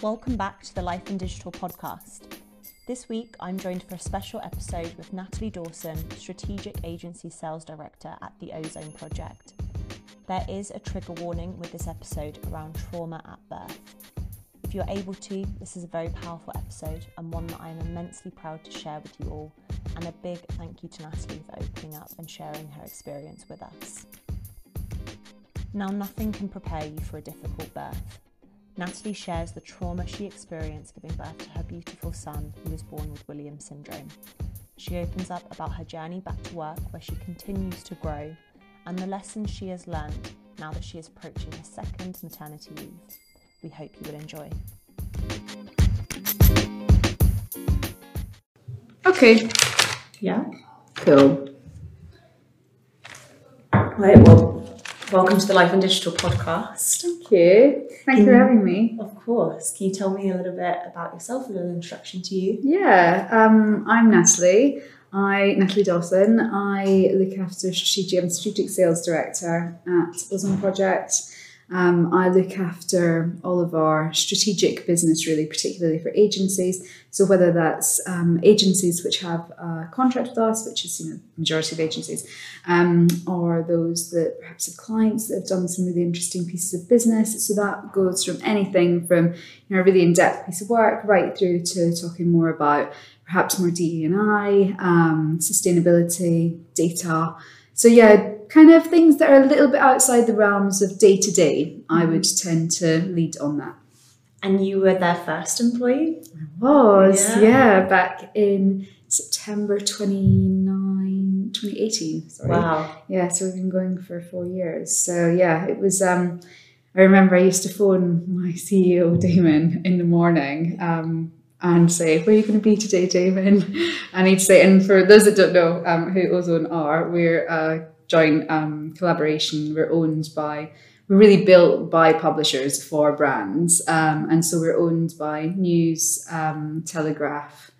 Welcome back to the Life in Digital podcast. This week, I'm joined for a special episode with Natalie Dawson, Strategic Agency Sales Director at the Ozone Project. There is a trigger warning with this episode around trauma at birth. If you're able to, this is a very powerful episode and one that I am immensely proud to share with you all. And a big thank you to Natalie for opening up and sharing her experience with us. Now, nothing can prepare you for a difficult birth. Natalie shares the trauma she experienced giving birth to her beautiful son, who was born with Williams syndrome. She opens up about her journey back to work, where she continues to grow, and the lessons she has learned now that she is approaching her second maternity leave. We hope you will enjoy. Okay, Yeah. cool. Right. Well, welcome to the Life and Digital podcast. Thank you. Thank you for having me. Of course. Can you tell me a little bit about yourself, a little introduction to you? Yeah, um, I'm Natalie. I Natalie Dawson. I look after strategic. I'm strategic sales director at Ozone Project. Um, I look after all of our strategic business, really, particularly for agencies. So whether that's um, agencies which have a contract with us, which is you know majority of agencies, um, or those that perhaps have clients that have done some really interesting pieces of business. So that goes from anything from you know a really in-depth piece of work right through to talking more about perhaps more DE and I, um, sustainability, data. So yeah, kind of things that are a little bit outside the realms of day to day. I would tend to lead on that. And you were their first employee? I Was Yeah. yeah, back in September 29, 2018. Sorry. Wow. Yeah, so we've been going for four years. So yeah, it was. Um, I remember I used to phone my CEO Damon in the morning um, and say, "Where are you going to be today, Damon?" And he'd say, and for those that don't know um, who Ozone are, we're a joint um, collaboration. We're owned by. We're really built by publishers for brands, um, and so we're owned by News, um, Telegraph,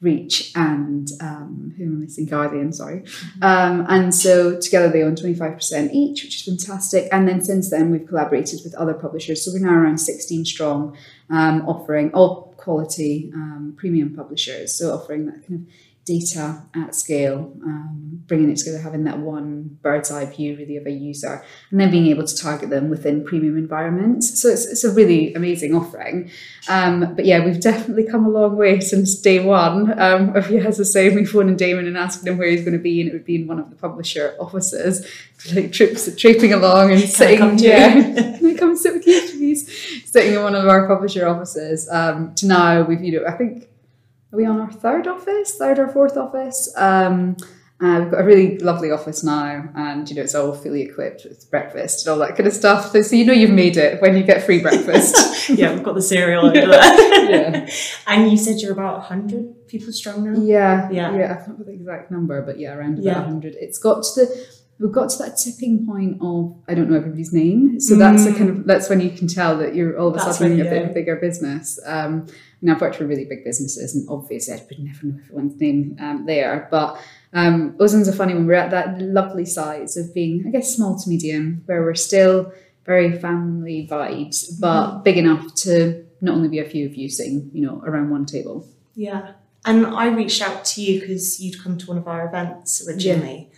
Reach, and um, who am I missing? Guardian, sorry. Um, and so together they own 25% each, which is fantastic. And then since then, we've collaborated with other publishers. So we're now around 16 strong, um, offering all quality um, premium publishers. So offering that kind of data at scale, um, bringing it together, having that one bird's eye view really of a user, and then being able to target them within premium environments. So it's, it's a really amazing offering. Um, but yeah, we've definitely come a long way since day one. Um, if you as I say, me phoning Damon and asking him where he's going to be, and it would be in one of the publisher offices, like trips traipsing along and sitting. come yeah, can I come sit with you, please? Sitting in one of our publisher offices. Um, to now, we've you know, I think are we on our third office, third or fourth office? Um, uh, we've got a really lovely office now, and you know it's all fully equipped with breakfast and all that kind of stuff. So, so you know you've made it when you get free breakfast. yeah, we've got the cereal over there. Yeah. And you said you're about 100 people strong now? yeah, Yeah. yeah. I can't remember the exact number, but yeah, around about Yeah. 100. It's got to the we've got to that tipping point of I don't know everybody's name, so that's a kind of that's when you can tell that you're all of a That's sudden a bit you of a bigger business. Um, and I've worked for really big businesses, and obviously I would never know everyone's name um, there, but. Um, Ozone's a funny one. We're at that lovely size of being, I guess, small to medium, where we're still very family vibes, but big enough to not only be a few of you sitting, you know, around one table. Yeah. And I reached out to you because you'd come to one of our events originally.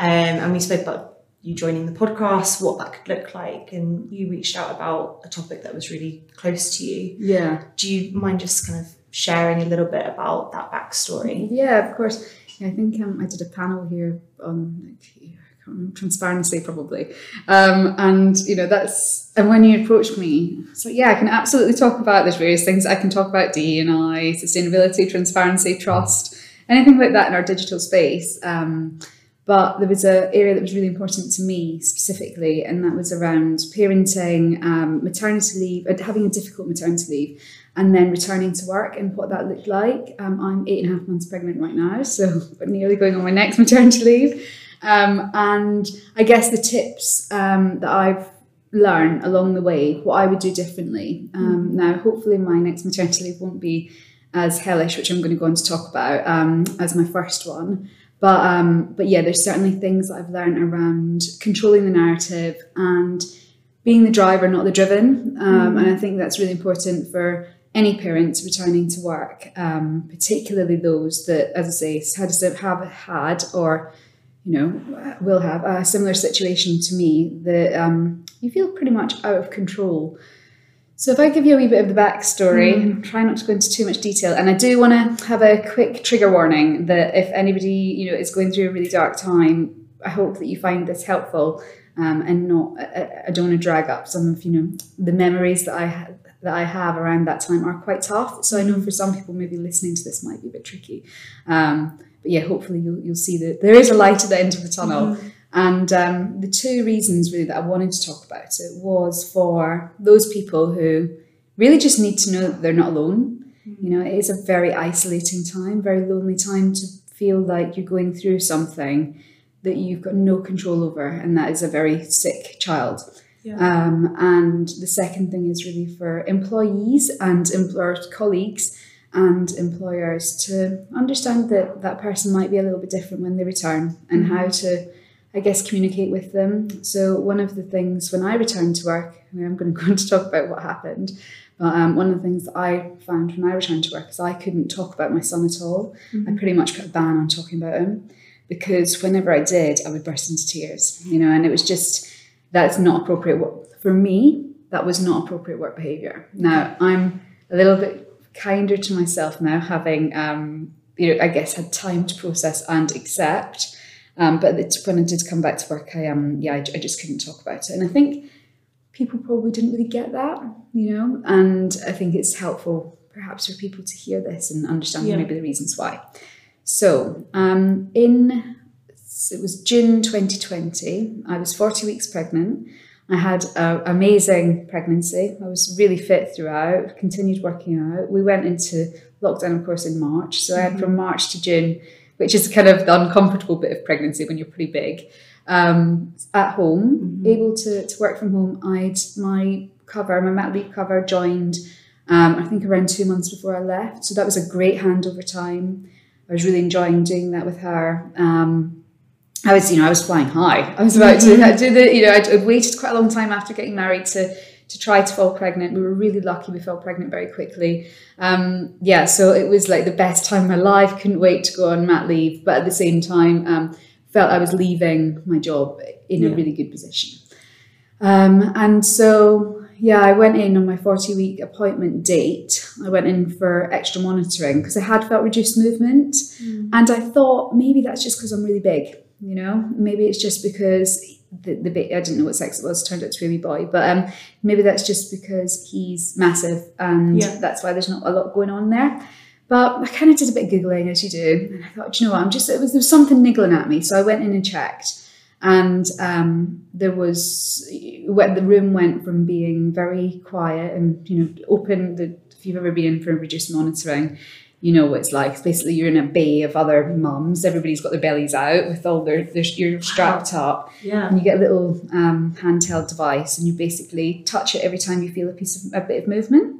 Um, and we spoke about you joining the podcast, what that could look like. And you reached out about a topic that was really close to you. Yeah. Do you mind just kind of sharing a little bit about that backstory? Yeah, of course. Yeah, I think um, I did a panel here on like, remember, transparency, probably. Um, and you know, that's and when you approached me, so yeah, I can absolutely talk about there's various things I can talk about D and I, sustainability, transparency, trust, anything like that in our digital space. Um, but there was an area that was really important to me specifically, and that was around parenting, um, maternity leave, uh, having a difficult maternity leave, and then returning to work and what that looked like. Um, I'm eight and a half months pregnant right now, so nearly going on my next maternity leave. Um, and I guess the tips um, that I've learned along the way, what I would do differently. Um, now, hopefully, my next maternity leave won't be as hellish, which I'm going to go on to talk about um, as my first one. But um, but yeah, there's certainly things that I've learned around controlling the narrative and being the driver, not the driven. Um, And I think that's really important for any parents returning to work, um, particularly those that, as I say, had, have had or you know will have a similar situation to me that um, you feel pretty much out of control. So if I give you a wee bit of the backstory, mm. try not to go into too much detail, and I do want to have a quick trigger warning that if anybody you know is going through a really dark time, I hope that you find this helpful. Um, and not, I, I don't want to drag up some of you know the memories that I had that I have around that time are quite tough. So I know for some people, maybe listening to this might be a bit tricky. Um, but yeah, hopefully you'll, you'll see that there is a light at the end of the tunnel. Mm-hmm. And um, the two reasons really that I wanted to talk about it was for those people who really just need to know that they're not alone. Mm-hmm. You know, it is a very isolating time, very lonely time to feel like you're going through something that you've got no control over, and that is a very sick child. Yeah. Um, and the second thing is really for employees and employer colleagues and employers to understand that that person might be a little bit different when they return and how mm-hmm. to, I guess, communicate with them. So, one of the things when I returned to work, I'm going to go on to talk about what happened, but um, one of the things that I found when I returned to work is I couldn't talk about my son at all. Mm-hmm. I pretty much put a ban on talking about him because whenever I did, I would burst into tears, you know, and it was just that's not appropriate work. For me, that was not appropriate work behavior. Now, I'm a little bit kinder to myself now, having, um, you know, I guess had time to process and accept. Um, but when I did come back to work, I um, yeah, I, I just couldn't talk about it, and I think people probably didn't really get that, you know. And I think it's helpful, perhaps, for people to hear this and understand yeah. maybe the reasons why. So, um, in it was June 2020. I was 40 weeks pregnant. I had an amazing pregnancy. I was really fit throughout, continued working out. We went into lockdown, of course, in March. So I had from mm-hmm. March to June, which is kind of the uncomfortable bit of pregnancy when you're pretty big, um, at home, mm-hmm. able to, to work from home. I'd my cover, my mat leave cover joined, um, I think around two months before I left. So that was a great handover time. I was really enjoying doing that with her. Um, I was, you know, I was flying high. I was about to mm-hmm. do the, you know, I'd, I'd, waited quite a long time after getting married to to try to fall pregnant. We were really lucky. We fell pregnant very quickly. Um, yeah, so it was like the best time of my life. Couldn't wait to go on mat leave, but at the same time, um, felt I was leaving my job in yeah. a really good position. Um, and so, yeah, I went in on my 40 week appointment date. I went in for extra monitoring because I had felt reduced movement. Mm. And I thought maybe that's just because I'm really big you know maybe it's just because the, the bit I didn't know what sex it was turned out to be a wee boy but um maybe that's just because he's massive and yeah. that's why there's not a lot going on there. But I kind of did a bit of googling as you do and I thought do you know what? I'm just it was there was something niggling at me. So I went in and checked and um, there was when the room went from being very quiet and you know open the if you've ever been in for reduced monitoring you know what it's like. Basically, you're in a bay of other mums. Everybody's got their bellies out with all their, their you're strapped up. Yeah. And you get a little um, handheld device, and you basically touch it every time you feel a piece of a bit of movement.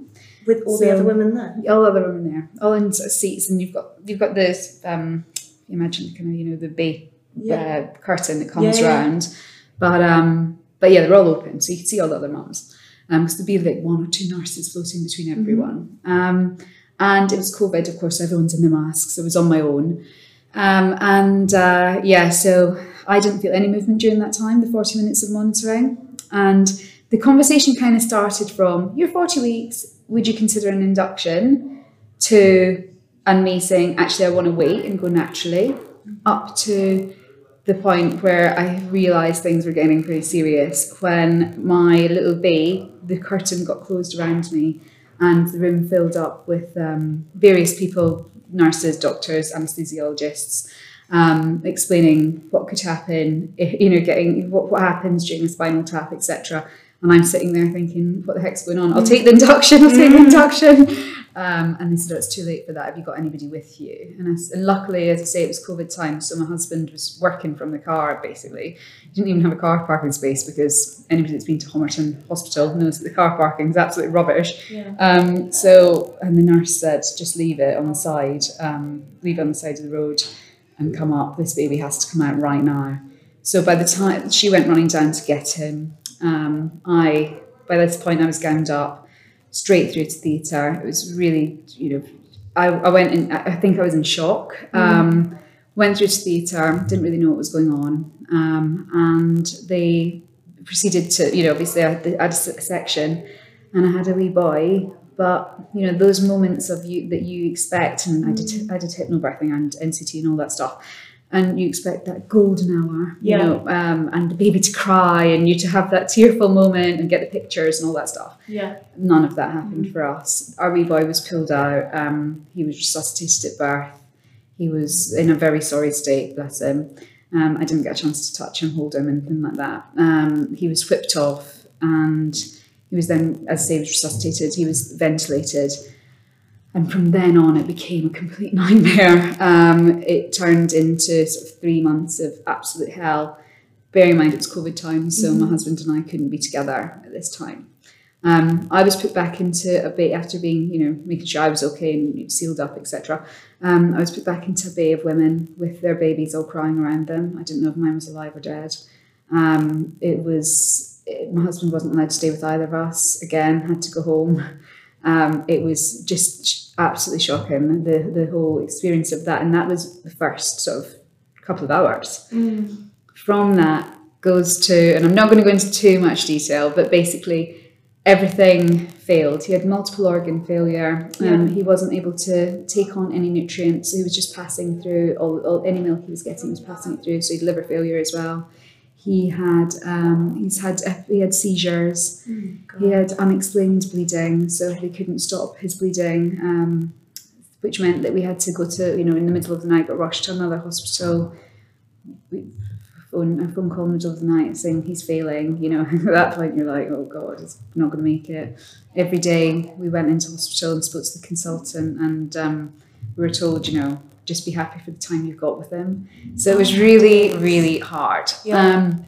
With all so, the other women there. All the other women there, all in sort of seats, and you've got you've got this. Um, imagine kind of you know the bay yeah. uh, curtain that comes yeah, around, yeah. but um, but yeah, they're all open, so you can see all the other mums. Um, because there'd be like one or two nurses floating between everyone. Mm-hmm. And it was COVID, of course, everyone's in the masks. So it was on my own. Um, and uh, yeah, so I didn't feel any movement during that time, the 40 minutes of monitoring. And the conversation kind of started from, you're 40 weeks, would you consider an induction? To, and me saying, actually, I want to wait and go naturally, up to the point where I realised things were getting pretty serious when my little bay, the curtain got closed around me and the room filled up with um, various people, nurses, doctors, anesthesiologists, um, explaining what could happen, you know, getting what, what happens during a spinal tap, etc. And I'm sitting there thinking, what the heck's going on? I'll take the induction, I'll take the induction. Um, and they said, oh, it's too late for that. Have you got anybody with you? And, I, and luckily, as I say, it was COVID time. So my husband was working from the car, basically. He didn't even have a car parking space because anybody that's been to Homerton Hospital knows that the car parking is absolutely rubbish. Yeah. Um, so, and the nurse said, just leave it on the side, um, leave it on the side of the road and come up. This baby has to come out right now. So by the time she went running down to get him, um, I by this point I was gowned up, straight through to theatre. It was really, you know, I, I went in, I think I was in shock. Um, went through to theatre, didn't really know what was going on. Um, and they proceeded to, you know, obviously I had, the, I had a section and I had a wee boy. But you know those moments of you that you expect, and I did I did hypnobirthing and NCT and all that stuff, and you expect that golden hour, you know, um, and the baby to cry and you to have that tearful moment and get the pictures and all that stuff. Yeah. None of that happened for us. Our wee boy was pulled out. Um, he was resuscitated at birth. He was in a very sorry state, bless him. Um, I didn't get a chance to touch him, hold him, anything like that. Um, he was whipped off and he was then, as I say, was resuscitated. He was ventilated. And from then on, it became a complete nightmare. Um, it turned into sort of three months of absolute hell. Bearing in mind it's COVID time, so my husband and I couldn't be together at this time. Um, I was put back into a bay after being, you know, making sure I was okay and sealed up, etc. Um, I was put back into a bay of women with their babies all crying around them. I didn't know if mine was alive or dead. Um, it was it, my husband wasn't allowed to stay with either of us. Again, had to go home. Um, it was just absolutely shocking the the whole experience of that, and that was the first sort of couple of hours from that goes to, and I'm not going to go into too much detail, but basically everything failed. He had multiple organ failure. Um, He wasn't able to take on any nutrients. So he was just passing through all, all any milk he was getting he was passing it through. So he had liver failure as well. He had um, he's had he had seizures. He had unexplained bleeding, so they couldn't stop his bleeding. Um, which meant that we had to go to, you know, in the middle of the night, got rushed to another hospital. We, phone, a phone call in the middle of the night saying he's failing, you know, at that point you're like, oh God, he's not going to make it. Every day we went into hospital and spoke to the consultant and um, we were told, you know, just be happy for the time you've got with them. So it was really, really hard. Yeah. Um,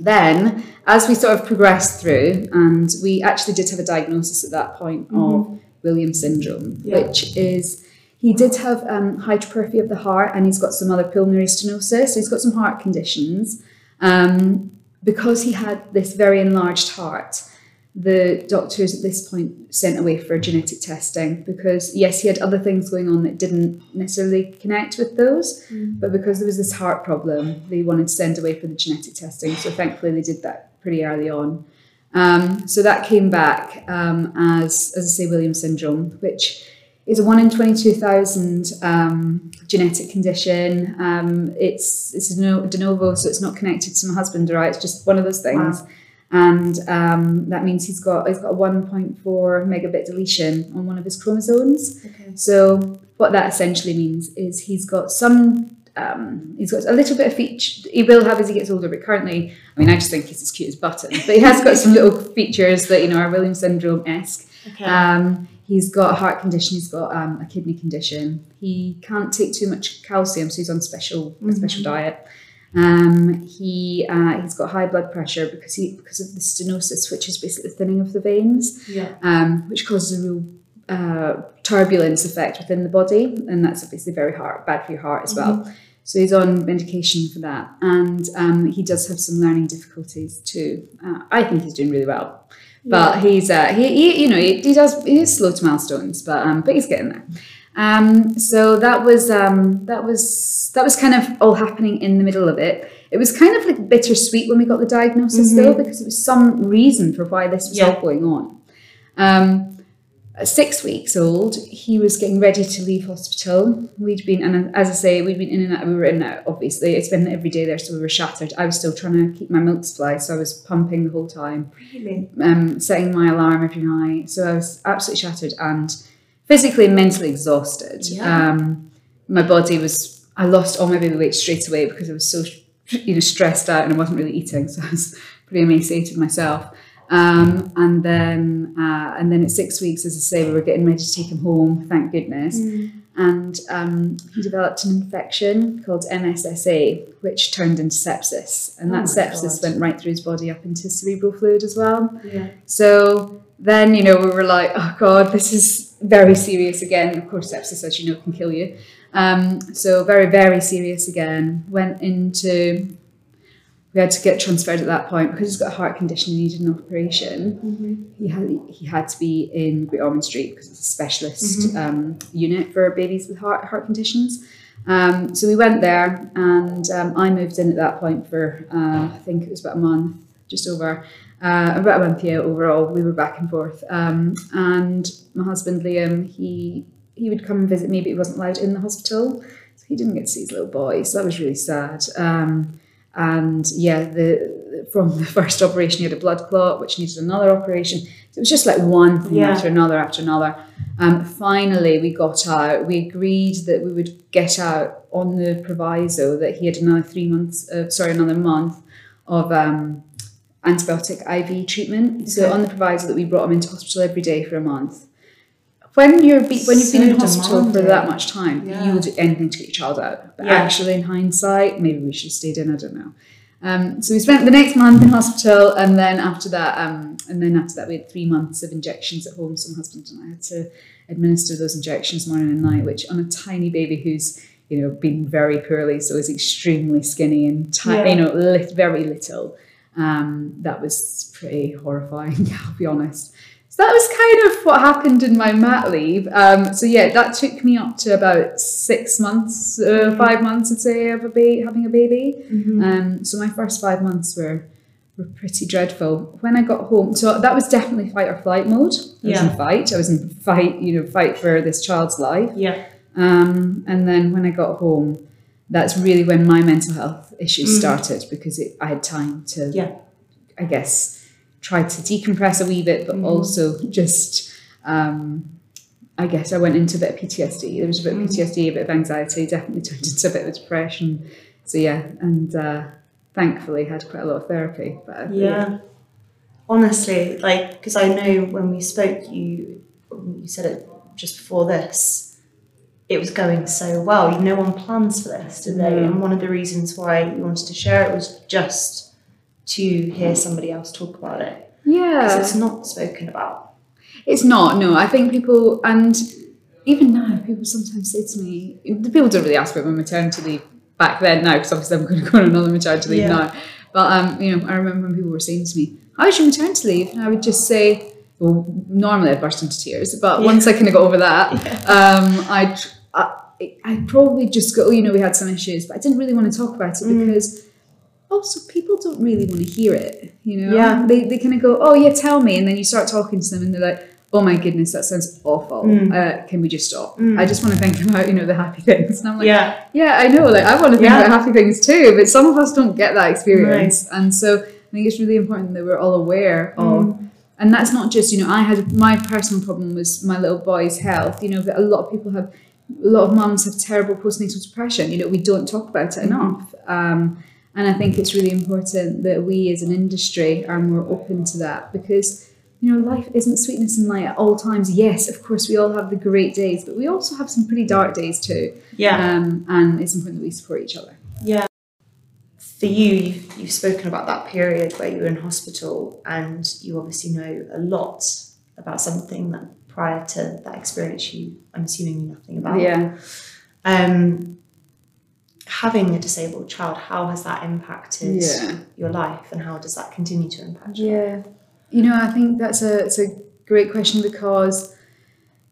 then, as we sort of progressed through, and we actually did have a diagnosis at that point of Williams syndrome, Yeah. which is he did have um, hypertrophy of the heart and he's got some other pulmonary stenosis, so he's got some heart conditions. Um, because he had this very enlarged heart, the doctors at this point sent away for genetic testing because, yes, he had other things going on that didn't necessarily connect with those, but because there was this heart problem, they wanted to send away for the genetic testing. So thankfully, they did that pretty early on. Um, so that came back um, as, as I say, Williams syndrome, which is a one in twenty-two thousand um, genetic condition. Um, it's it's a de novo, so it's not connected to my husband, right? It's just one of those things, and um, that means he's got he's got a one point four megabase deletion on one of his chromosomes. Okay. So what that essentially means is he's got some. Um, he's got a little bit of feature. He will have as he gets older, but currently, I mean, I just think he's as cute as button. But he has got some little features that you know are Williams syndrome esque. Okay. Um, he's got a heart condition. He's got um, a kidney condition. He can't take too much calcium, so he's on special a special diet. Um, he uh, he's got high blood pressure because he because of the stenosis, which is basically the thinning of the veins, yeah. um, which causes a real uh, turbulence effect within the body, and that's obviously very hard, bad for your heart as well. So he's on medication for that, and um, he does have some learning difficulties too. Uh, I think he's doing really well, but he's uh, he, he you know he, he does he is slow to milestones, but um, but he's getting there. Um, so that was um, that was that was kind of all happening in the middle of it. It was kind of like bittersweet when we got the diagnosis though, because it was some reason for why this was Yeah. all going on. Um, at six weeks old, he was getting ready to leave hospital. We'd been, and as I say, we'd been in and out. We were in and out, obviously. It's been every day there, so we were shattered. I was still trying to keep my milk supply, so I was pumping the whole time Really? um, setting my alarm every night. So I was absolutely shattered and physically and mentally exhausted. Yeah. Um, my body was, I lost all my baby weight straight away because I was so, you know, stressed out and I wasn't really eating. So I was pretty emaciated myself. Um, and then, uh, and then at six weeks, as I say, we were getting ready to take him home, thank goodness. And um, he developed an infection called MSSA, which turned into sepsis. And Oh that sepsis God. went right through his body up into cerebral fluid as well. Yeah. So then, you know, we were like, oh God, this is very serious again. Of course, sepsis, as you know, can kill you. Um, so very, very serious again. Went into we had to get transferred at that point because he's got a heart condition and needed an operation. Mm-hmm. He had he had to be in Great Ormond Street because it's a specialist um, unit for babies with heart heart conditions. Um, so we went there, and um, I moved in at that point for uh, I think it was about a month, just over. Uh, about a month, yeah. Overall, we were back and forth, um, and my husband Liam, he he would come and visit me, but he wasn't allowed in the hospital, so he didn't get to see his little boy. So that was really sad. Um, and yeah, the from the first operation, he had a blood clot, which needed another operation. So it was just like one thing Yeah. after another after another. Um, finally, we got out. We agreed that we would get out on the proviso that he had another three months, uh, sorry, another month of um, antibiotic IV treatment. So on the proviso that we brought him into hospital every day for a month. When you're be- when you've been in hospital for that much time, Yeah. you will do anything to get your child out. But Yeah. actually, in hindsight, maybe we should have stayed in. I don't know. Um, so we spent the next month in hospital, and then after that, um, and then after that, we had three months of injections at home. So my husband and I had to administer those injections morning and night, which on a tiny baby who's you know been very poorly, so is extremely skinny and ti- Yeah. you know lit- very little. Um, that was pretty horrifying. I'll be honest. So that was kind of what happened in my mat leave. Um, so yeah, that took me up to about six months, uh, five months, I'd say, of a ba- having a baby. Mm-hmm. Um, so my first five months were were pretty dreadful. When I got home, so that was definitely fight or flight mode. I was Yeah. in fight. I was in fight, you know, fight for this child's life. Yeah. Um, and then when I got home, that's really when my mental health issues Mm. started because it, I had time to, Yeah. I guess, try to decompress a wee bit, but Mhm. also just, um, I guess I went into a bit of PTSD. There was a bit of Mm. PTSD, a bit of anxiety, definitely turned into a bit of depression. So yeah, and uh, thankfully had quite a lot of therapy. But uh, Yeah. Honestly, like, because I know when we spoke, you you said it just before this, it was going so well. No one plans for this, do they? Mm. And one of the reasons why you wanted to share it was just to hear somebody else talk about it. yeah, Because it's not spoken about. It's not, no. I think people, and even now, people sometimes say to me, the people don't really ask about my maternity leave back then now, because obviously I'm going to go on another maternity leave Yeah. now. But, um, you know, I remember when people were saying to me, how's your maternity leave? And I would just say, well, normally I'd burst into tears, but Yeah. once I kind of got over that, um, I'd, I, I'd probably just go, oh, you know, we had some issues, but I didn't really want to talk about it Mm. because also people don't really want to hear it, you know? Yeah. They, they kind of go, oh, yeah, tell me. And then you start talking to them and they're like, oh my goodness, that sounds awful. Mm. Uh, can we just stop? Mm. I just want to think about, you know, the happy things. And I'm like, yeah. yeah, I know. Like, I want to think Yeah. about happy things too, but some of us don't get that experience. And so I think it's really important that we're all aware of. And that's not just, you know, I had my personal problem was my little boy's health, you know, but a lot of people have, a lot of mums have terrible postnatal depression. You know, we don't talk about it enough. Um, and I think it's really important that we as an industry are more open to that because, you know, life isn't sweetness and light at all times. Yes, of course, we all have the great days, but we also have some pretty dark days too. Yeah. Um, and it's important that we support each other. Yeah. For you, you've, you've spoken about that period where you were in hospital and you obviously know a lot about something that prior to that experience you, I'm assuming, knew nothing about. Yeah. Um, having a disabled child, how has that impacted Yeah. your life and how does that continue to impact you? Yeah. You know, I think that's a it's a great question because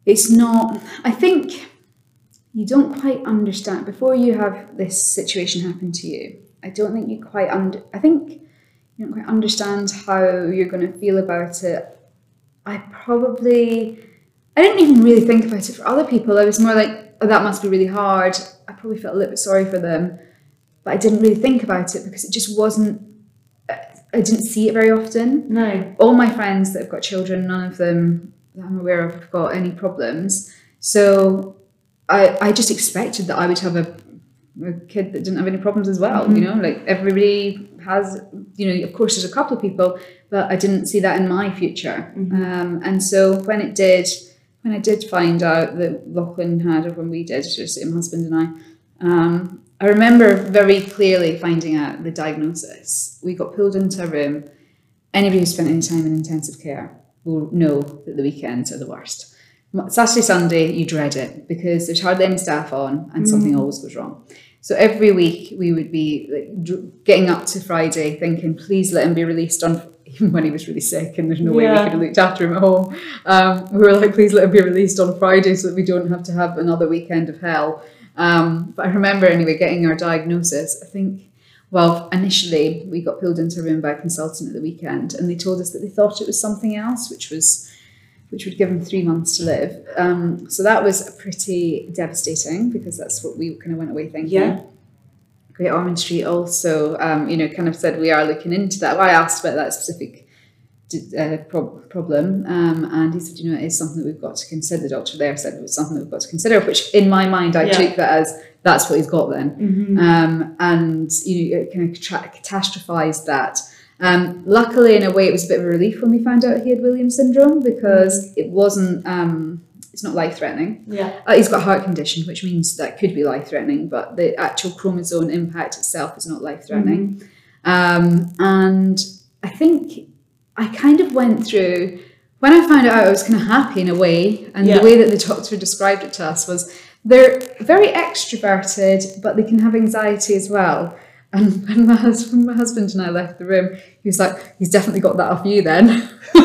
it's not I think you don't quite understand before you have this situation happen to you. I don't think you quite under I think you don't quite understand how you're going to feel about it. I probably I didn't even really think about it for other people. I was more like, oh, that must be really hard. I probably felt a little bit sorry for them, but I didn't really think about it because it just wasn't. I didn't see it very often No. all my friends that have got children, none of them that I'm aware of have got any problems. So I, I just expected that I would have a, a kid that didn't have any problems as well. You know, like everybody has, you know, of course there's a couple of people, but I didn't see that in my future. Um, and so when it did, when I did find out that Lachlan had, or when we did, just my husband and I, um, I remember very clearly finding out the diagnosis. We got pulled into a room. Anybody who spent any time in intensive care will know that the weekends are the worst. Saturday, Sunday, you dread it because there's hardly any staff on and something always goes wrong. So every week we would be like, getting up to Friday thinking, please let him be released on, even when he was really sick and there's no way we could have looked after him at home. Um, we were like, please let him be released on Friday so that we don't have to have another weekend of hell. Um, but I remember anyway getting our diagnosis. I think, well, initially we got pulled into a room by a consultant at the weekend and they told us that they thought it was something else, which was which would give him three months to live. Um, so that was pretty devastating because that's what we kind of went away thinking. Yeah. Great Ormond Street also, um, you know, kind of said we are looking into that. Well, I asked about that specific uh, prob- problem, um, and he said, you know, it is something that we've got to consider. The doctor there said it was something that we've got to consider, which in my mind I Yeah. took that as that's what he's got then Mm-hmm. um, and you know, it kind of tra- catastrophized that. Um, luckily, in a way, it was a bit of a relief when we found out he had Williams syndrome because it wasn't. Um, it's not life threatening. Yeah. Uh, he's got a heart condition, which means that could be life threatening, but the actual chromosome impact itself is not life threatening. Um, and I think I kind of went through when I found out I was kind of happy in a way, and Yeah. the way that the doctor described it to us was they're very extroverted, but they can have anxiety as well. And when my husband, my husband and I left the room, he was like, "He's definitely got that off you, then." so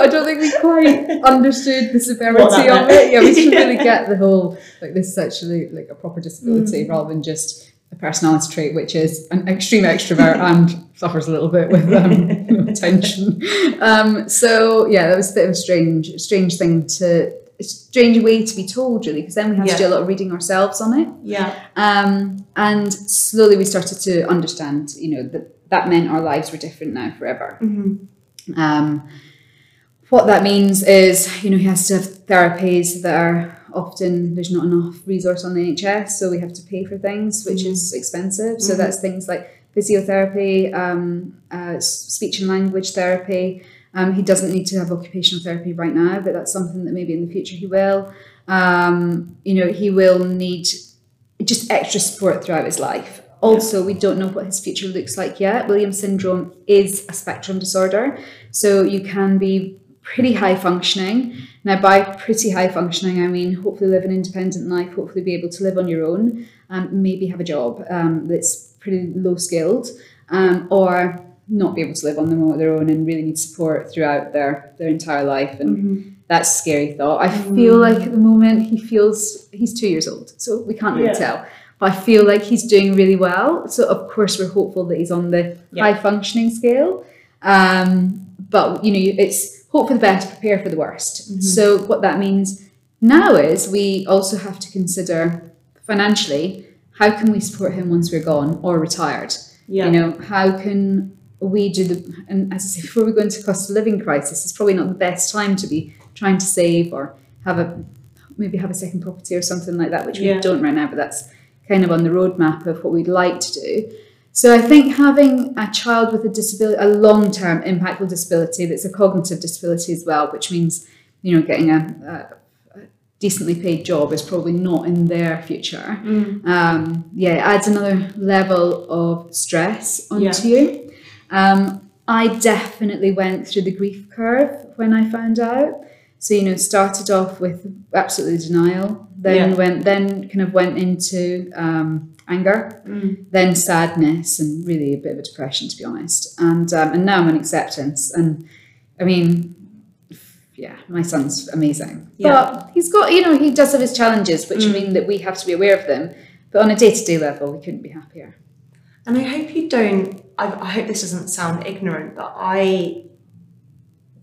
I don't think we quite understood the severity of it. Yeah, we didn't really get the whole like this is actually like a proper disability Mm. rather than just a personality trait, which is an extreme extrovert and suffers a little bit with um, tension. Um, so yeah, that was a bit of a strange, strange thing to, a strange way to be told, really, because then we had Yeah. to do a lot of reading ourselves on it. Yeah. Um, and slowly we started to understand, you know, that that meant our lives were different now forever. Mm-hmm. Um, what that means is, you know, he has to have therapies that are often there's not enough resource on the NHS, so we have to pay for things, which is expensive. So Mhm. that's things like physiotherapy, um, uh, speech and language therapy. Um, he doesn't need to have occupational therapy right now, but that's something that maybe in the future he will. Um, you know, he will need just extra support throughout his life. Also, we don't know what his future looks like yet. Williams syndrome is a spectrum disorder, so you can be pretty high functioning. Now, by pretty high functioning, I mean hopefully live an independent life, hopefully be able to live on your own, and maybe have a job um, that's pretty low skilled, um, or not be able to live on them on their own and really need support throughout their their entire life. And Mm-hmm. that's a scary thought. I feel like at the moment he feels he's two years old, so we can't really Yeah. tell. But I feel like he's doing really well. So of course we're hopeful that he's on the Yeah. high functioning scale. Um, but you know, it's hope for the best, prepare for the worst. Mm-hmm. So what that means now is we also have to consider financially how can we support him once we're gone or retired. Yeah. You know, how can we do the and as I say, before we go into cost of living crisis, it's probably not the best time to be trying to save or have a maybe have a second property or something like that, which Yeah. we don't right now, but that's kind of on the roadmap of what we'd like to do. So I think having a child with a disability, a long-term impactful disability that's a cognitive disability as well, which means you know getting a, a, a decently paid job is probably not in their future. Mm. Um, yeah, it adds another level of stress onto Yeah. you. Um, I definitely went through the grief curve when I found out. So you know, started off with absolutely denial, then Yeah. went, then kind of went into um, anger, Mm. then sadness, and really a bit of a depression, to be honest. And um, and now I'm in acceptance. And I mean, yeah, my son's amazing, Yeah. but he's got you know he does have his challenges, which Mm. mean that we have to be aware of them. But on a day to day level, we couldn't be happier. And I hope you don't, I, I hope this doesn't sound ignorant, but I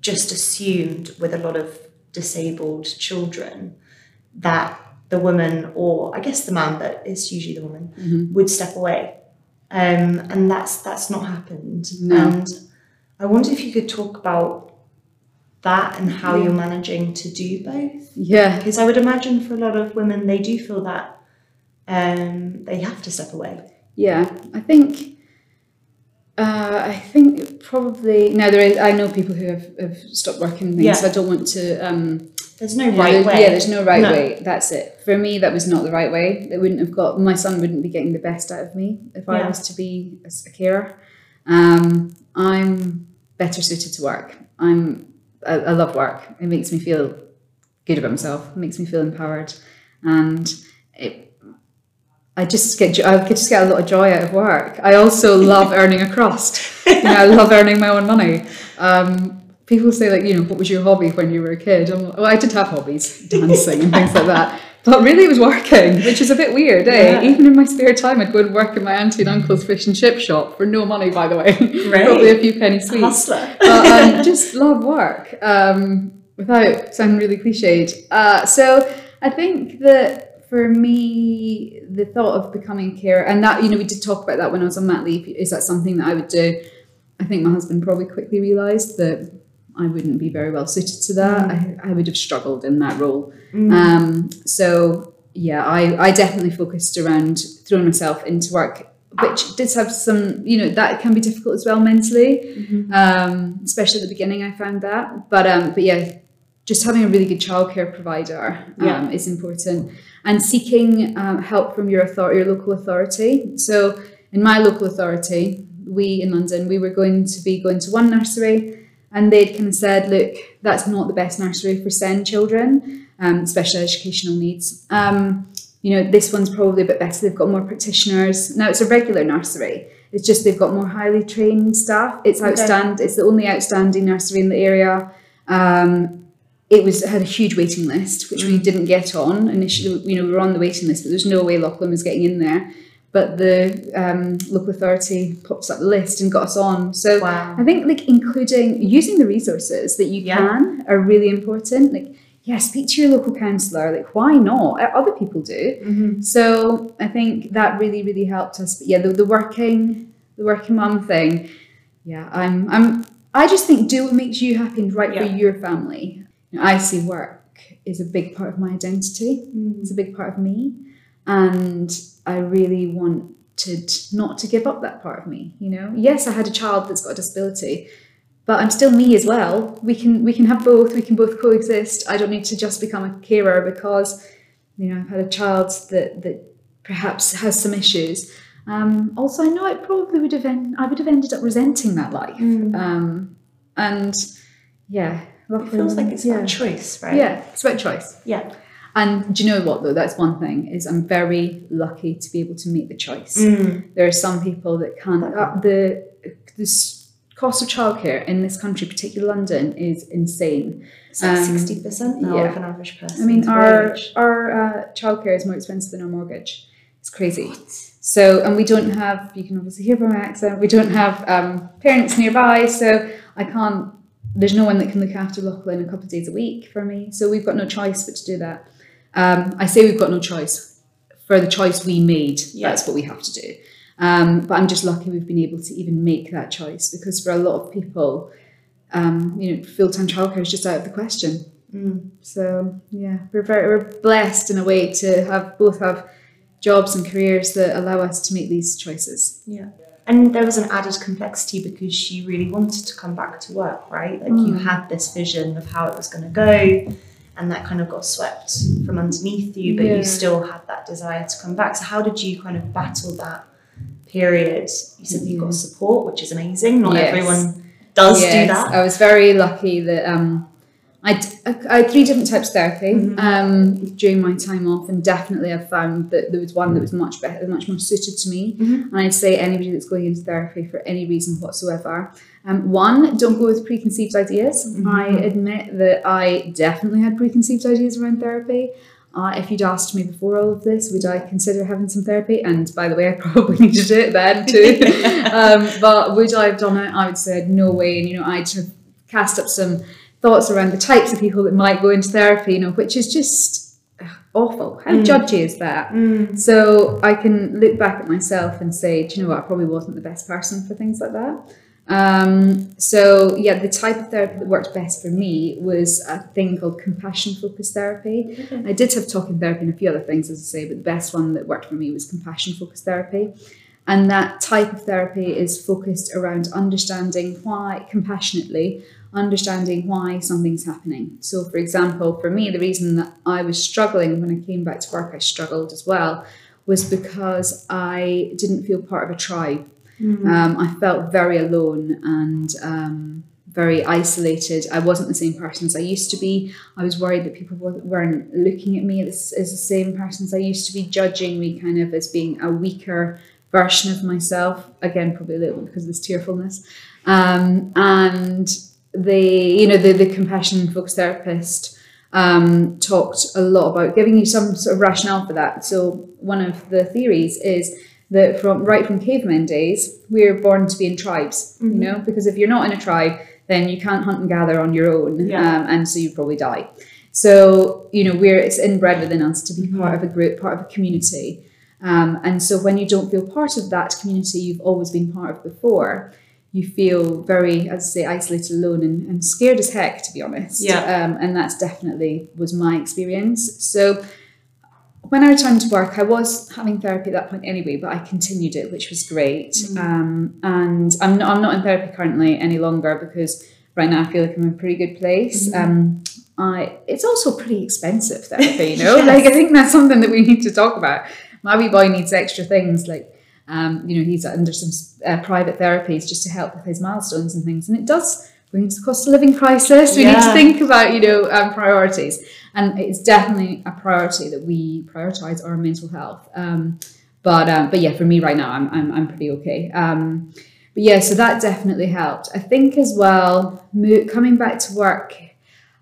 just assumed with a lot of disabled children that the woman, or I guess the man, but it's usually the woman, Mhm. would step away. Um, and that's that's not happened. No. And I wonder if you could talk about that and how Yeah. you're managing to do both. Yeah, Because I would imagine for a lot of women, they do feel that um, they have to step away. Yeah, I think. Uh, I think probably now there is. I know people who have, have stopped working things. Yeah. So I don't want to. Um, There's no right there- way. Yeah, there's no right No. way. That's it. For me, that was not the right way. It wouldn't have got. My son wouldn't be getting the best out of me if I was to be a carer. Um, I'm better suited to work. I'm. I, I love work. It makes me feel good about myself. It makes me feel empowered, and it I just get I just get a lot of joy out of work. I also love earning a crust. You know, I love earning my own money. Um, people say like, you know, what was your hobby when you were a kid? I'm, well, I did have hobbies, dancing and things like that. But really, it was working, which is a bit weird, eh? Yeah. Even in my spare time, I'd go and work in my auntie and uncle's fish and chip shop for no money, by the way. Right. Probably a few penny sweets Hustler. but um, just love work um, without sounding really cliched. Uh, so I think that for me, the thought of becoming a carer, and that, you know, we did talk about that when I was on mat leave, is that something that I would do? I think my husband probably quickly realised that I wouldn't be very well suited to that. I, I would have struggled in that role. Um, so yeah, I, I definitely focused around throwing myself into work, which did have some, you know, that can be difficult as well mentally, um, especially at the beginning. I found that, but um, but yeah, just having a really good childcare provider um, Yeah. is important, and seeking um, help from your authority, your local authority. So in my local authority, we in London, we were going to be going to one nursery. And they'd kind of said, look, that's not the best nursery for SEND children, um, special educational needs. Um, you know, this one's probably a bit better. They've got more practitioners. Now it's a regular nursery. It's just they've got more highly trained staff. It's Okay. outstand. It's the only outstanding nursery in the area. Um, it was had a huge waiting list, which we didn't get on initially. You know, we were on the waiting list, but there's no way Lachlan was getting in there. But the um, local authority pops up the list and got us on. So Wow. I think like including using the resources that you Yeah. can are really important. Like, yeah, speak to your local councillor. Like, why not? Uh, Other people do. Mm-hmm. So I think that really, really helped us. But yeah, the, the working, the working mum thing. Yeah, I'm, I'm. I just think do what makes you happy and right Yeah. for your family. I see work is a big part of my identity. It's a big part of me, and I really wanted not to give up that part of me. You know, yes, I had a child that's got a disability, but I'm still me as well. We can we can have both. We can both coexist. I don't need to just become a carer because you know I've had a child that that perhaps has some issues. Um, also, I know I probably would have en- I would have ended up resenting that life. Um, and yeah, It feels like it's yeah. about choice, right? Yeah, it's about choice. Yeah. And do you know what though? That's one thing is I'm very lucky to be able to make the choice. Mm. There are some people that can't. Uh, the the cost of childcare in this country, particularly London, is insane. It's like Um, sixty percent now yeah. of an average person. I mean, our our uh, childcare is more expensive than our mortgage. It's crazy. So, and we don't have. You can obviously hear from my accent. We don't have um, parents nearby, so I can't. There's no one that can look after Lachlan a couple of days a week for me. So we've got no choice but to do that. Um, I say we've got no choice. For the choice we made, Yeah. that's what we have to do. Um, but I'm just lucky we've been able to even make that choice because for a lot of people, um, you know, full time childcare is just out of the question. Mm. So yeah, we're very we're blessed in a way to have both have jobs and careers that allow us to make these choices. Yeah. And there was an added complexity because she really wanted to come back to work, right? Like you Mm. had this vision of how it was going to go, and that kind of got swept from underneath you, but Yeah. you still had that desire to come back. So, how did you kind of battle that period? You said you got support, which is amazing. Not Yes. everyone does Yes, do that. I was very lucky that um, I, I had three different types of therapy Mhm. um, during my time off, and definitely I found that there was one that was much better, much more suited to me. Mhm. And I'd say anybody that's going into therapy for any reason whatsoever, um, one, don't go with preconceived ideas. Mhm. I admit that I definitely had preconceived ideas around therapy. Uh, if you'd asked me before all of this, would I consider having some therapy? And by the way, I probably needed it then too. um, but would I have done it? I would say no way. And you know, I'd have cast up some thoughts around the types of people that might go into therapy. You know, which is just awful. How Mm. judgy is that? Mm. So I can look back at myself and say, do you know what? I probably wasn't the best person for things like that. Um, so yeah, the type of therapy that worked best for me was a thing called compassion focused therapy. Okay. I did have talking therapy and a few other things, as I say, but the best one that worked for me was compassion focused therapy. And that type of therapy is focused around understanding why, compassionately, understanding why something's happening. So, for example, for me, the reason that I was struggling when I came back to work, I struggled as well, was because I didn't feel part of a tribe. Mm. Um, I felt very alone and um, very isolated. I wasn't the same person as I used to be. I was worried that people weren't looking at me as, as the same person as I used to be, judging me kind of as being a weaker version of myself. Again, probably a little bit because of this tearfulness. Um, and the, you know, the, the compassion focused therapist um, talked a lot about giving you some sort of rationale for that. So one of the theories is that from right from caveman days, we're born to be in tribes, mm-hmm. you know, because if you're not in a tribe, then you can't hunt and gather on your own, yeah. um, and so you probably die. So you know, we're it's inbred within us to be mm-hmm. part of a group, part of a community. Um, and so when you don't feel part of that community you've always been part of before, you feel very, as I say, isolated, alone, and, and scared as heck, to be honest. Yeah. Um, and that's definitely was my experience. So when I returned to work, I was having therapy at that point anyway, but I continued it, which was great. Mm. Um, and I'm not, I'm not in therapy currently any longer because right now I feel like I'm in a pretty good place. Mm. Um, I, it's also pretty expensive therapy, you know. yes. Like I think that's something that we need to talk about. My wee boy needs extra things like um, you know, he's under some uh, private therapies just to help with his milestones and things. And it does bring the cost of living crisis. We yeah. need to think about, you know, um, priorities. And it's definitely a priority that we prioritize our mental health. Um, but um, but yeah, for me right now, I'm I'm, I'm pretty okay. Um, but yeah, so that definitely helped. I think as well, coming back to work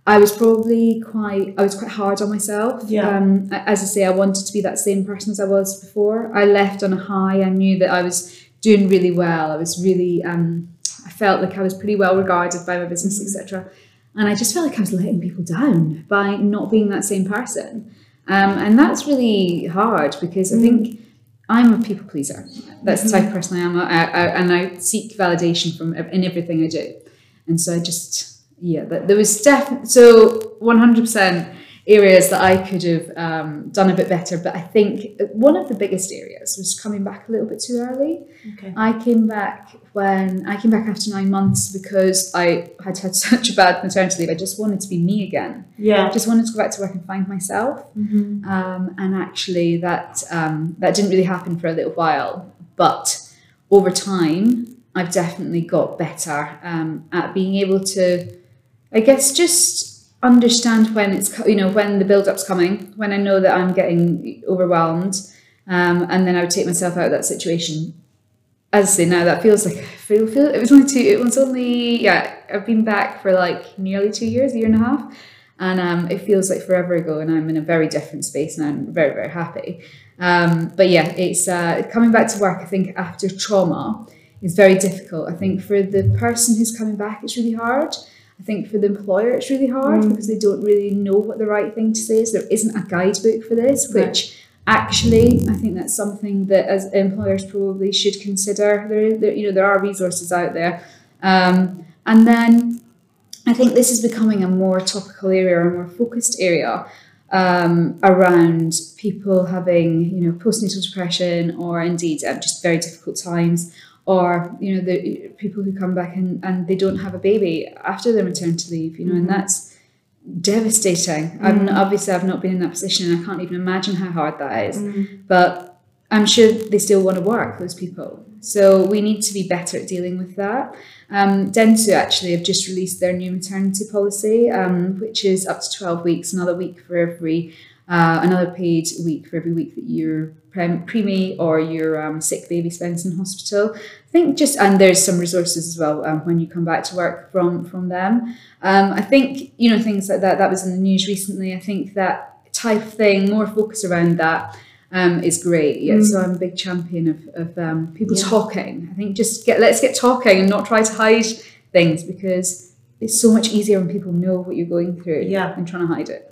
I was probably quite I was quite hard on myself. Yeah. Um, as I say, I wanted to be that same person as I was before. I left on a high. I knew that I was doing really well. I was really um, I felt like I was pretty well regarded by my business, mm-hmm. etc. And I just felt like I was letting people down by not being that same person. Um, and that's really hard because I mm. think I'm a people pleaser. That's the type of person I am, I, I, and I seek validation from in everything I do. And so I just yeah, there was definitely so 100% areas that I could have um, done a bit better. But I think one of the biggest areas was coming back a little bit too early. Okay. I came back when I came back after nine months because I had had such a bad maternity leave. I just wanted to be me again. Yeah. I just wanted to go back to work and find myself. Mm-hmm. Um, and actually, that um, that didn't really happen for a little while. But over time, I've definitely got better um, at being able to I guess just understand when it's you know when the build up's coming, when I know that I'm getting overwhelmed, um, and then I would take myself out of that situation. As I say now, that feels like feel feel it was only two. It was only yeah. I've been back for like nearly two years, a year and a half, and um, it feels like forever ago. And I'm in a very different space, and I'm very very happy. Um, but yeah, it's uh, coming back to work. I think after trauma is very difficult. I think for the person who's coming back, it's really hard. I think for the employer it's really hard mm. because they don't really know what the right thing to say is. There isn't a guidebook for this, which actually I think that's something that as employers probably should consider. There, there you know, there are resources out there, um, and then I think this is becoming a more topical area, a more focused area. Um, around people having, you know, postnatal depression or indeed uh, just very difficult times, or you know the people who come back and, and they don't have a baby after their maternity leave you know mm-hmm. and that's devastating mm-hmm. I've obviously I've not been in that position and I can't even imagine how hard that is. Mm-hmm. but I'm sure they still want to work those people so we need to be better at dealing with that um, Dentsu actually have just released their new maternity policy um, which is up to 12 weeks another week for every uh, another paid week for every week that you're preemie or your um, sick baby spends in hospital. I think just and there's some resources as well um, when you come back to work from from them. Um, I think you know things like that. That was in the news recently. I think that type of thing, more focus around that. Um, is great. Yeah, mm. so I'm a big champion of, of um, people yeah. talking. I think just get let's get talking and not try to hide things because it's so much easier when people know what you're going through yeah. than trying to hide it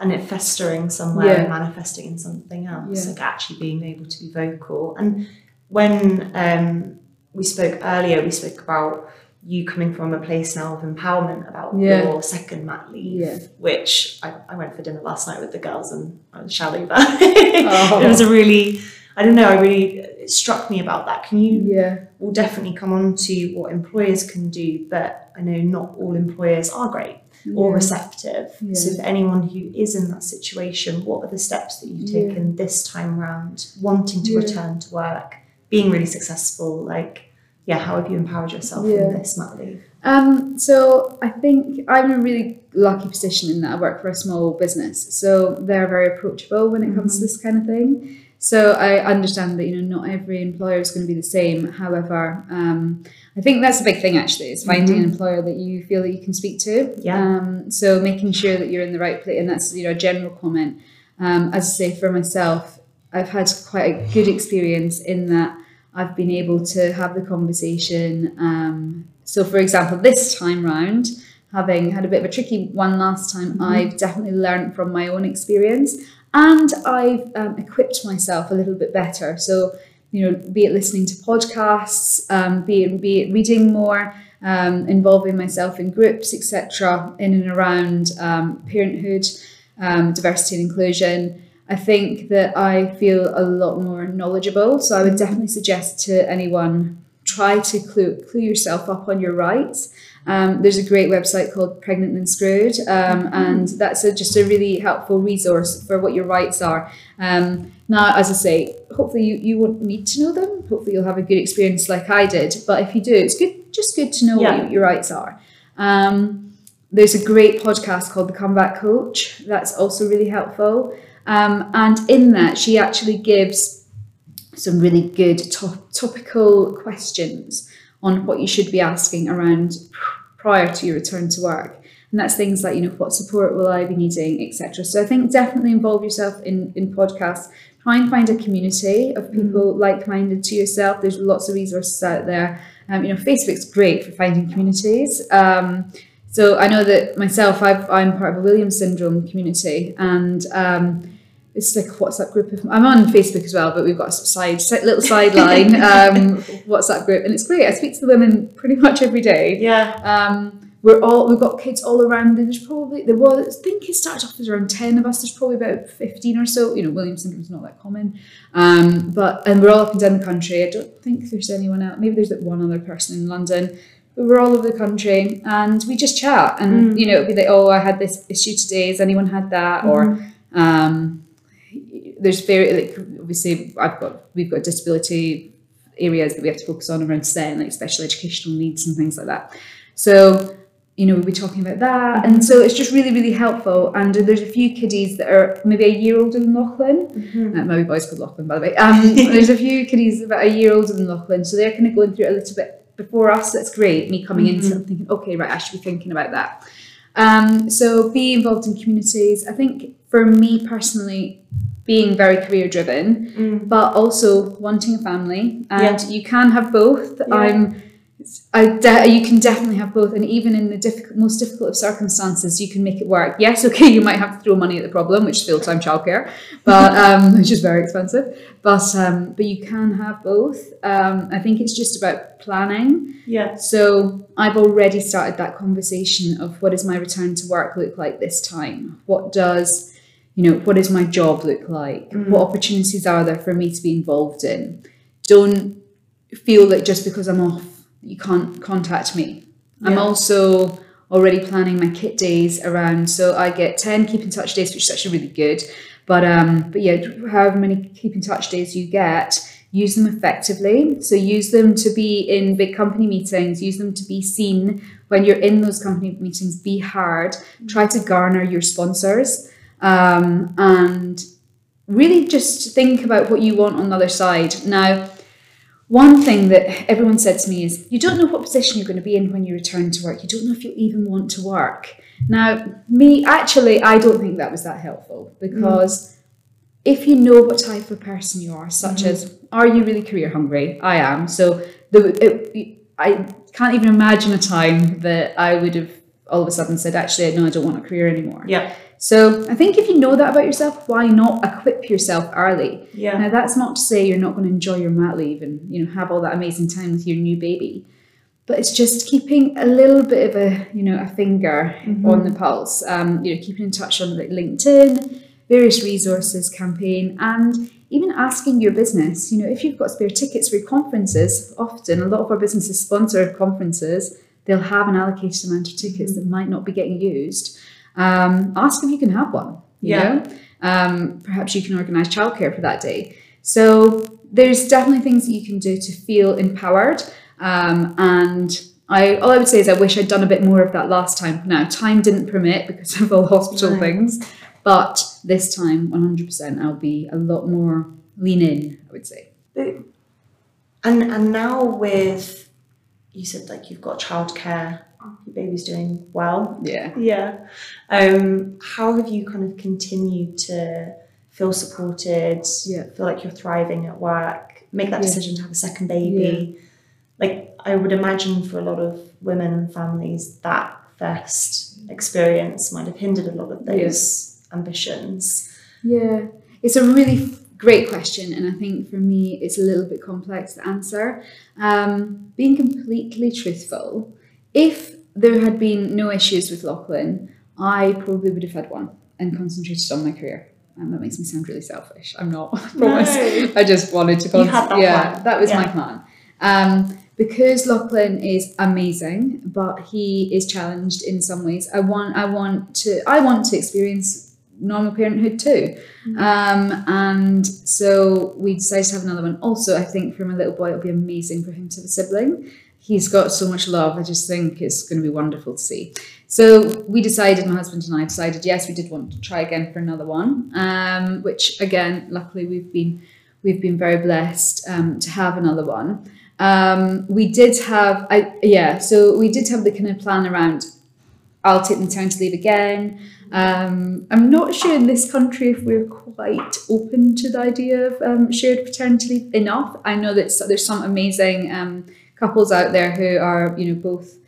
and it festering somewhere yeah. and manifesting in something else yeah. like actually being able to be vocal and when um, we spoke earlier we spoke about you coming from a place now of empowerment about yeah. your second mat leave which I, I went for dinner last night with the girls and I was shallow but oh. it was a really I don't know I really it struck me about that can you yeah we'll definitely come on to what employers can do but I know not all employers are great or receptive. So for anyone who is in that situation, what are the steps that you've taken this time around, wanting to return to work, being really successful? Like, yeah, how have you empowered yourself in this mat leave? Um, so I think I'm in a really lucky position in that I work for a small business. So they're very approachable when it comes to this kind of thing. So I understand that you know not every employer is going to be the same. However, um, I think that's a big thing actually is finding an employer that you feel that you can speak to. Yeah. Um, so making sure that you're in the right place, and that's you know a general comment. Um, as I say for myself, I've had quite a good experience in that I've been able to have the conversation. Um, so, for example, this time round, having had a bit of a tricky one last time, I've definitely learned from my own experience and I've um, equipped myself a little bit better. So, you know, be it listening to podcasts, um, be it be it reading more, um, involving myself in groups, etc., in and around um, parenthood, um, diversity and inclusion. I think that I feel a lot more knowledgeable. So I would definitely suggest to anyone try to clue, clue yourself up on your rights. Um, there's a great website called Pregnant and Screwed, um, and that's a, just a really helpful resource for what your rights are. Um, now, as I say, hopefully you, you won't need to know them. Hopefully you'll have a good experience like I did. But if you do, it's good, just good to know Yeah. what your rights are. Um, there's a great podcast called The Comeback Coach. That's also really helpful. Um, and in that, she actually gives some really good to- topical questions on what you should be asking around prior to your return to work. And that's things like, you know, what support will I be needing, etc. So I think definitely involve yourself in, in podcasts. Try and find a community of people like-minded to yourself. There's lots of resources out there. Um, you know, Facebook's great for finding communities. Um, so I know that myself, I've, I'm part of a Williams syndrome community, and um, it's like a WhatsApp group. Of, I'm on Facebook as well, but we've got a side, little sideline um, WhatsApp group, and it's great. I speak to the women pretty much every day. Yeah. Um, we're all we've got kids all around. There's probably there was I think it started off as around ten of us. There's probably about fifteen or so. You know, Williams syndrome's not that common, um, but and we're all up and down the country. I don't think there's anyone else. Maybe there's like one other person in London. But we're all over the country, and we just chat. And you know, it'd be like, oh, I had this issue today. Has anyone had that? Or um, there's very like obviously I've got we've got disability areas that we have to focus on around SEN, like special educational needs and things like that. So, you know, we'll be talking about that. And so it's just really, really helpful. And there's a few kiddies that are maybe a year older than Lachlan. Uh, my boy's called Lachlan, by the way. Um, there's a few kiddies about a year older than Lachlan. So they're kind of going through it a little bit before us. That's great. Me coming into it and thinking, okay, right, I should be thinking about that. Um, so be involved in communities. I think for me personally, being very career driven, but also wanting a family, and you can have both. I'm, I de- you can definitely have both, and even in the difficult, most difficult of circumstances, you can make it work. Yes, okay, you might have to throw money at the problem, which is full time childcare, but um, which is very expensive. But um, but you can have both. Um, I think it's just about planning. Yeah. So I've already started that conversation of what does my return to work look like this time? What does, you know, what does my job look like? What opportunities are there for me to be involved in? Don't feel that just because I'm off, you can't contact me. I'm also already planning my kit days around. So I get 10 keep in touch days, which is actually really good. But um, but yeah, however many keep in touch days you get, use them effectively. So use them to be in big company meetings, use them to be seen when you're in those company meetings, be hard, try to garner your sponsors. Um, and really just think about what you want on the other side. Now, one thing that everyone said to me is, you don't know what position you're going to be in when you return to work. You don't know if you'll even want to work. Now, me, actually, I don't think that was that helpful because if you know what type of person you are, such as, are you really career hungry? I am. So the, it, I can't even imagine a time that I would have all of a sudden said, actually, no, I don't want a career anymore. Yeah. So I think if you know that about yourself, why not equip yourself early? Yeah. Now that's not to say you're not going to enjoy your mat leave and you know have all that amazing time with your new baby, but it's just keeping a little bit of a you know a finger on the pulse. Um, you know, keeping in touch on like LinkedIn, various resources, campaign, and even asking your business. You know, if you've got spare tickets for conferences, often a lot of our businesses sponsor conferences. They'll have an allocated amount of tickets that might not be getting used. Um, ask if you can have one. You Yeah. know, um, perhaps you can organise childcare for that day. So there's definitely things that you can do to feel empowered. Um, and I, all I would say is I wish I'd done a bit more of that last time. Now, time didn't permit because of all hospital Right. things, but this time, 100%, I'll be a lot more lean in, I would say. And and now with you said like you've got childcare, your baby's doing well. Yeah. Yeah. Um, how have you kind of continued to feel supported? Yeah. Feel like you're thriving at work. Make that Yeah. decision to have a second baby. Like I would imagine for a lot of women and families, that first experience might have hindered a lot of those ambitions. Yeah, it's a really great question, and I think for me it's a little bit complex to answer. Um, being completely truthful, if there had been no issues with Lachlan, I probably would have had one and concentrated on my career. And that makes me sound really selfish. I'm not. I promise. No. I just wanted to. Had that yeah, plan. that was my plan. Um, because Lachlan is amazing, but he is challenged in some ways. I want. I want to. I want to experience normal parenthood too. Um, and so we decided to have another one. Also, I think for my little boy, it'll be amazing for him to have a sibling. He's got so much love. I just think it's going to be wonderful to see. So we decided, my husband and I decided, yes, we did want to try again for another one. Um, which again, luckily we've been we've been very blessed um, to have another one. Um, we did have, I yeah, so we did have the kind of plan around. I'll take them time to leave again. Um, I'm not sure in this country if we're quite open to the idea of um, shared paternity leave enough. I know that there's some amazing um, couples out there who are, you know, both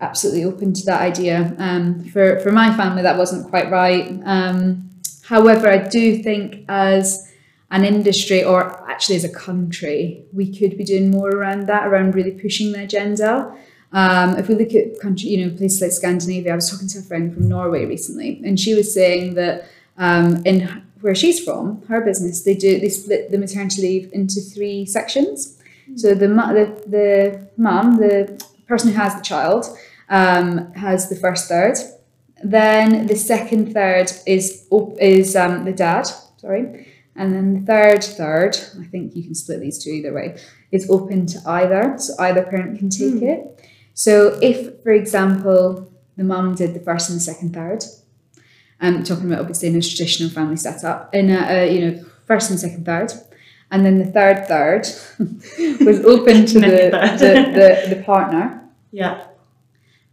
absolutely open to that idea. Um, for for my family, that wasn't quite right. Um, however, I do think as an industry, or actually as a country, we could be doing more around that, around really pushing the agenda. Um, if we look at country, you know, places like Scandinavia, I was talking to a friend from Norway recently, and she was saying that um, in where she's from, her business, they do they split the maternity leave into three sections. So the the the mum, the person who has the child, um, has the first third. Then the second third is op- is um, the dad. Sorry. And then the third third, I think you can split these two either way, is open to either. So either parent can take it. So if, for example, the mum did the first and the second third, um, talking about obviously in a traditional family setup, in a, a you know first and second third, and then the third third was open to the, the, the the partner. Yeah.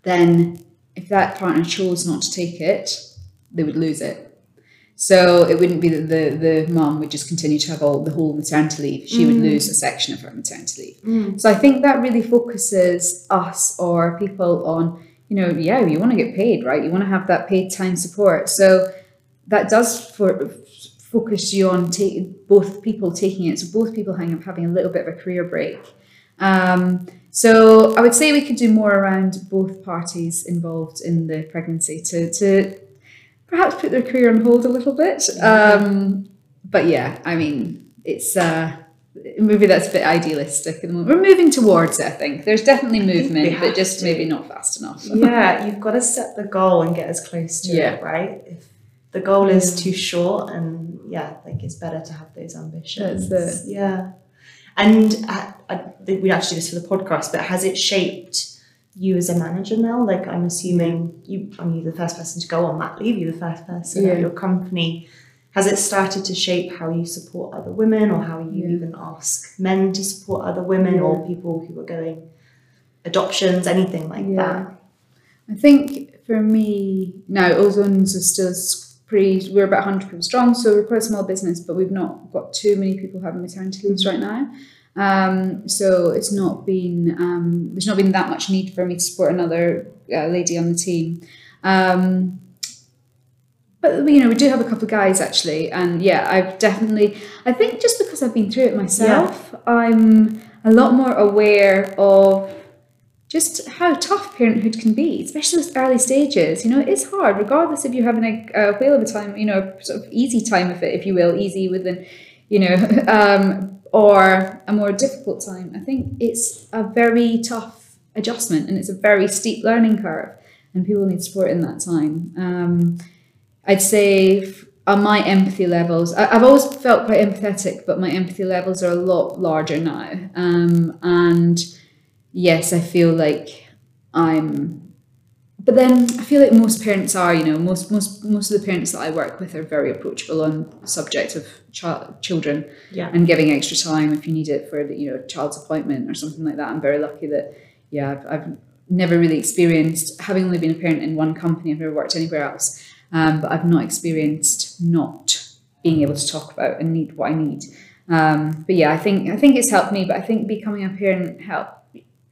Then, if that partner chose not to take it, they would lose it. So it wouldn't be that the the mom would just continue to have all the whole maternity leave. She would lose a section of her maternity leave. So I think that really focuses us or people on, you know, yeah, you want to get paid, right? You want to have that paid time support. So that does for focus you on take, both people taking it. So both people having, having a little bit of a career break. Um, so I would say we could do more around both parties involved in the pregnancy to, to perhaps put their career on hold a little bit. Um, but yeah, I mean, it's uh, movie that's a bit idealistic at the moment. We're moving towards it, I think. There's definitely movement, but just to. maybe not fast enough. yeah, you've got to set the goal and get as close to Yeah. it, right? If the goal is too short, and yeah, like it's better to have those ambitions. That's Yeah, and I, I think we actually do this for the podcast, but has it shaped you as a manager now? Like, I'm assuming you, I mean, you're the first person to go on that leave. You're the first person Yeah. at your company. Has it started to shape how you support other women, or how you Yeah. even ask men to support other women, or people who are going adoptions, anything like Yeah. that? I think for me now, Ozones is still pretty. We're about 100 people strong, so we're quite a small business, but we've not got too many people having maternity leaves mm-hmm. right now. Um, so it's not been um, there's not been that much need for me to support another uh, lady on the team. Um, but you know, we do have a couple of guys actually, and yeah, I've definitely. I think just because I've been through it myself, I'm a lot more aware of just how tough parenthood can be, especially those early stages. You know, it is hard, regardless if you're having a, a whale of a time, you know, sort of easy time of it, if you will, easy within, you know, um, or a more difficult time. I think it's a very tough adjustment and it's a very steep learning curve, and people need support in that time. Um, I'd say on my empathy levels, I, I've always felt quite empathetic, but my empathy levels are a lot larger now. Um, and yes, I feel like I'm but then I feel like most parents are, you know, most most most of the parents that I work with are very approachable on the subject of ch- children Yeah. and giving extra time if you need it for the, you know child's appointment or something like that. I'm very lucky that yeah, I've, I've never really experienced having only been a parent in one company. I've never worked anywhere else, um, but I've not experienced not being able to talk about and need what I need. Um, but yeah, I think I think it's helped me. But I think becoming a parent help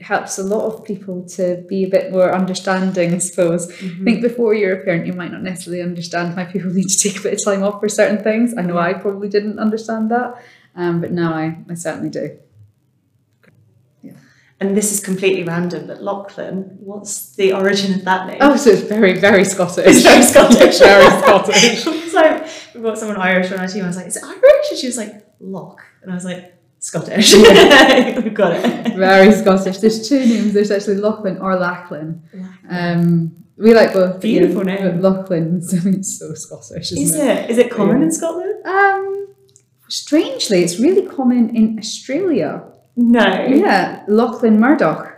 helps a lot of people to be a bit more understanding. I suppose. I think before you're a parent, you might not necessarily understand why people need to take a bit of time off for certain things. I know I probably didn't understand that, um, but now I, I certainly do. And this is completely random, but Lachlan, what's the origin of that name? Oh, so it's very, very Scottish. It's very Scottish. very Scottish. so we've got someone Irish on our team. I was like, is it Irish? And she was like, Loch. And I was like, Scottish. We've got it. Very Scottish. There's two names. There's actually Lachlan or Lachlan. Um, we like both. yeah, Beautiful name. Lachlan, I mean, it's so Scottish, isn't Is it? it? Is it common Yeah. in Scotland? Um, strangely, it's really common in Australia. No. Yeah, Lachlan Murdoch,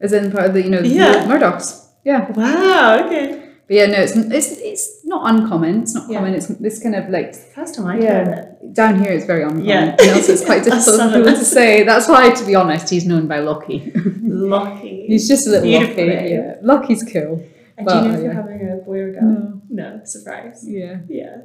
as in part of the you know the Yeah. Murdochs. Yeah, Wow. Okay. But yeah, no, it's it's it's not uncommon. It's not Yeah. common. It's this kind of like First time I heard Yeah. it. down here. It's very uncommon. Yeah. and also it's quite difficult for people to say. That's why, to be honest, he's known by Lockie. Lucky. he's just a little Beautiful Lockie. name. Yeah, Lockie's cool. And do you know if you're having a boy or a girl? No, No. Surprise. yeah, Yeah.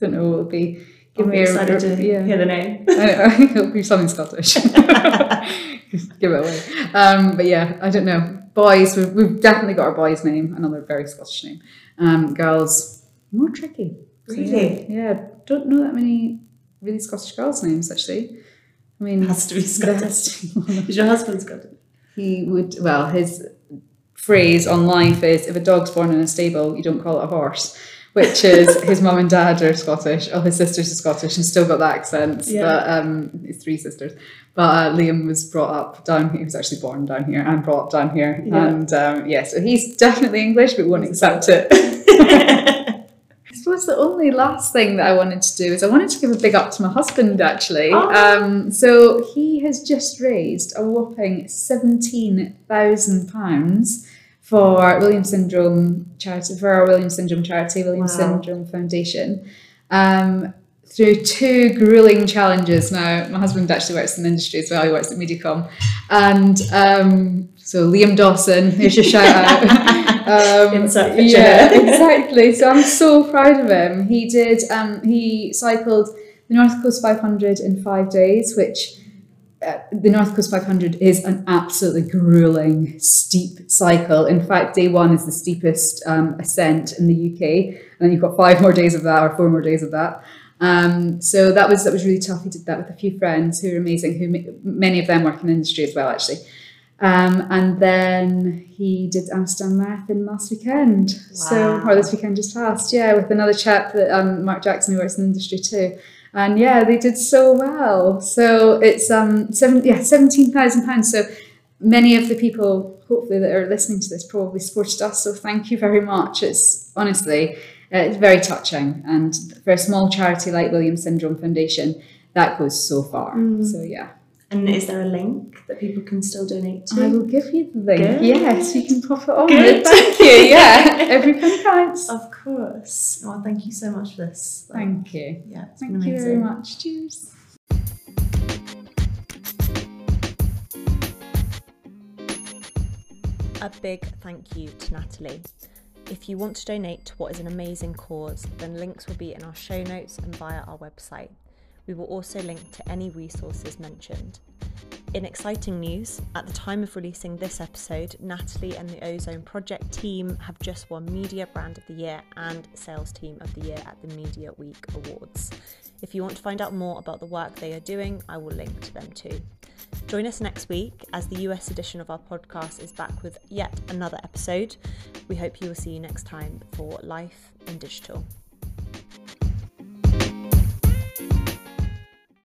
don't know what it'll be. Give I'm me a excited to yeah. hear the name. I, it'll be something Scottish. Just Give it away. Um, but yeah, I don't know. Boys, we've, we've definitely got our boy's name, another very Scottish name. Um, girls, more tricky. So, Really? Yeah, yeah, don't know that many really Scottish girls' names actually. I mean, Has to be Scottish. has to be one. Is your husband Scottish? he would. Well, his phrase on life is: "If a dog's born in a stable, you don't call it a horse." Which is his mum and dad are Scottish. All his sisters are Scottish and still got the accents. Yeah. But um, his three sisters. But uh, Liam was brought up down. here. He was actually born down here and brought up down here. Yeah. And um, yeah, so he's definitely English, but won't accept it. I suppose the only last thing that I wanted to do is I wanted to give a big up to my husband actually. Oh. Um, so he has just raised a whopping seventeen thousand pounds for Williams syndrome charity for our Williams syndrome charity, Williams Wow. Syndrome Foundation. Um, through two grueling challenges. Now, my husband actually works in the industry as well. He works at Mediacom, and um, so Liam Dawson, here's your shout out. Um, yeah, exactly. So I'm so proud of him. He did. Um, he cycled the North Coast 500 in five days, which uh, the North Coast 500 is an absolutely grueling, steep cycle. In fact, day one is the steepest um, ascent in the UK, and then you've got five more days of that, or four more days of that. Um, so that was that was really tough. He did that with a few friends who are amazing. Who many of them work in the industry as well, actually. Um, and then he did Amsterdam Marathon last weekend. So, or this weekend just passed, yeah, with another chap that um, Mark Jackson who works in the industry too. And yeah, they did so well. So it's um seven yeah seventeen thousand pounds. So many of the people hopefully that are listening to this probably supported us. So thank you very much. It's honestly uh, it's very touching, and for a small charity like Williams Syndrome Foundation, that goes so far. Mm. So yeah. And is there a link that people can still donate to? I will give you the link. Good. Yes, you can pop it on. Good. Thank you. Yeah, every penny counts. Of course. Oh, thank you so much for this. Like, Thank you. Yeah, it's been Thank you amazing. very much. Cheers. A big thank you to Natalie. If you want to donate to what is an amazing cause, then links will be in our show notes and via our website. We will also link to any resources mentioned. In exciting news, at the time of releasing this episode, Natalie and the Ozone Project team have just won Media Brand of the Year and Sales Team of the Year at the Media Week Awards. If you want to find out more about the work they are doing, I will link to them too. Join us next week as the US edition of our podcast is back with yet another episode. We hope you will see you next time for Life in Digital.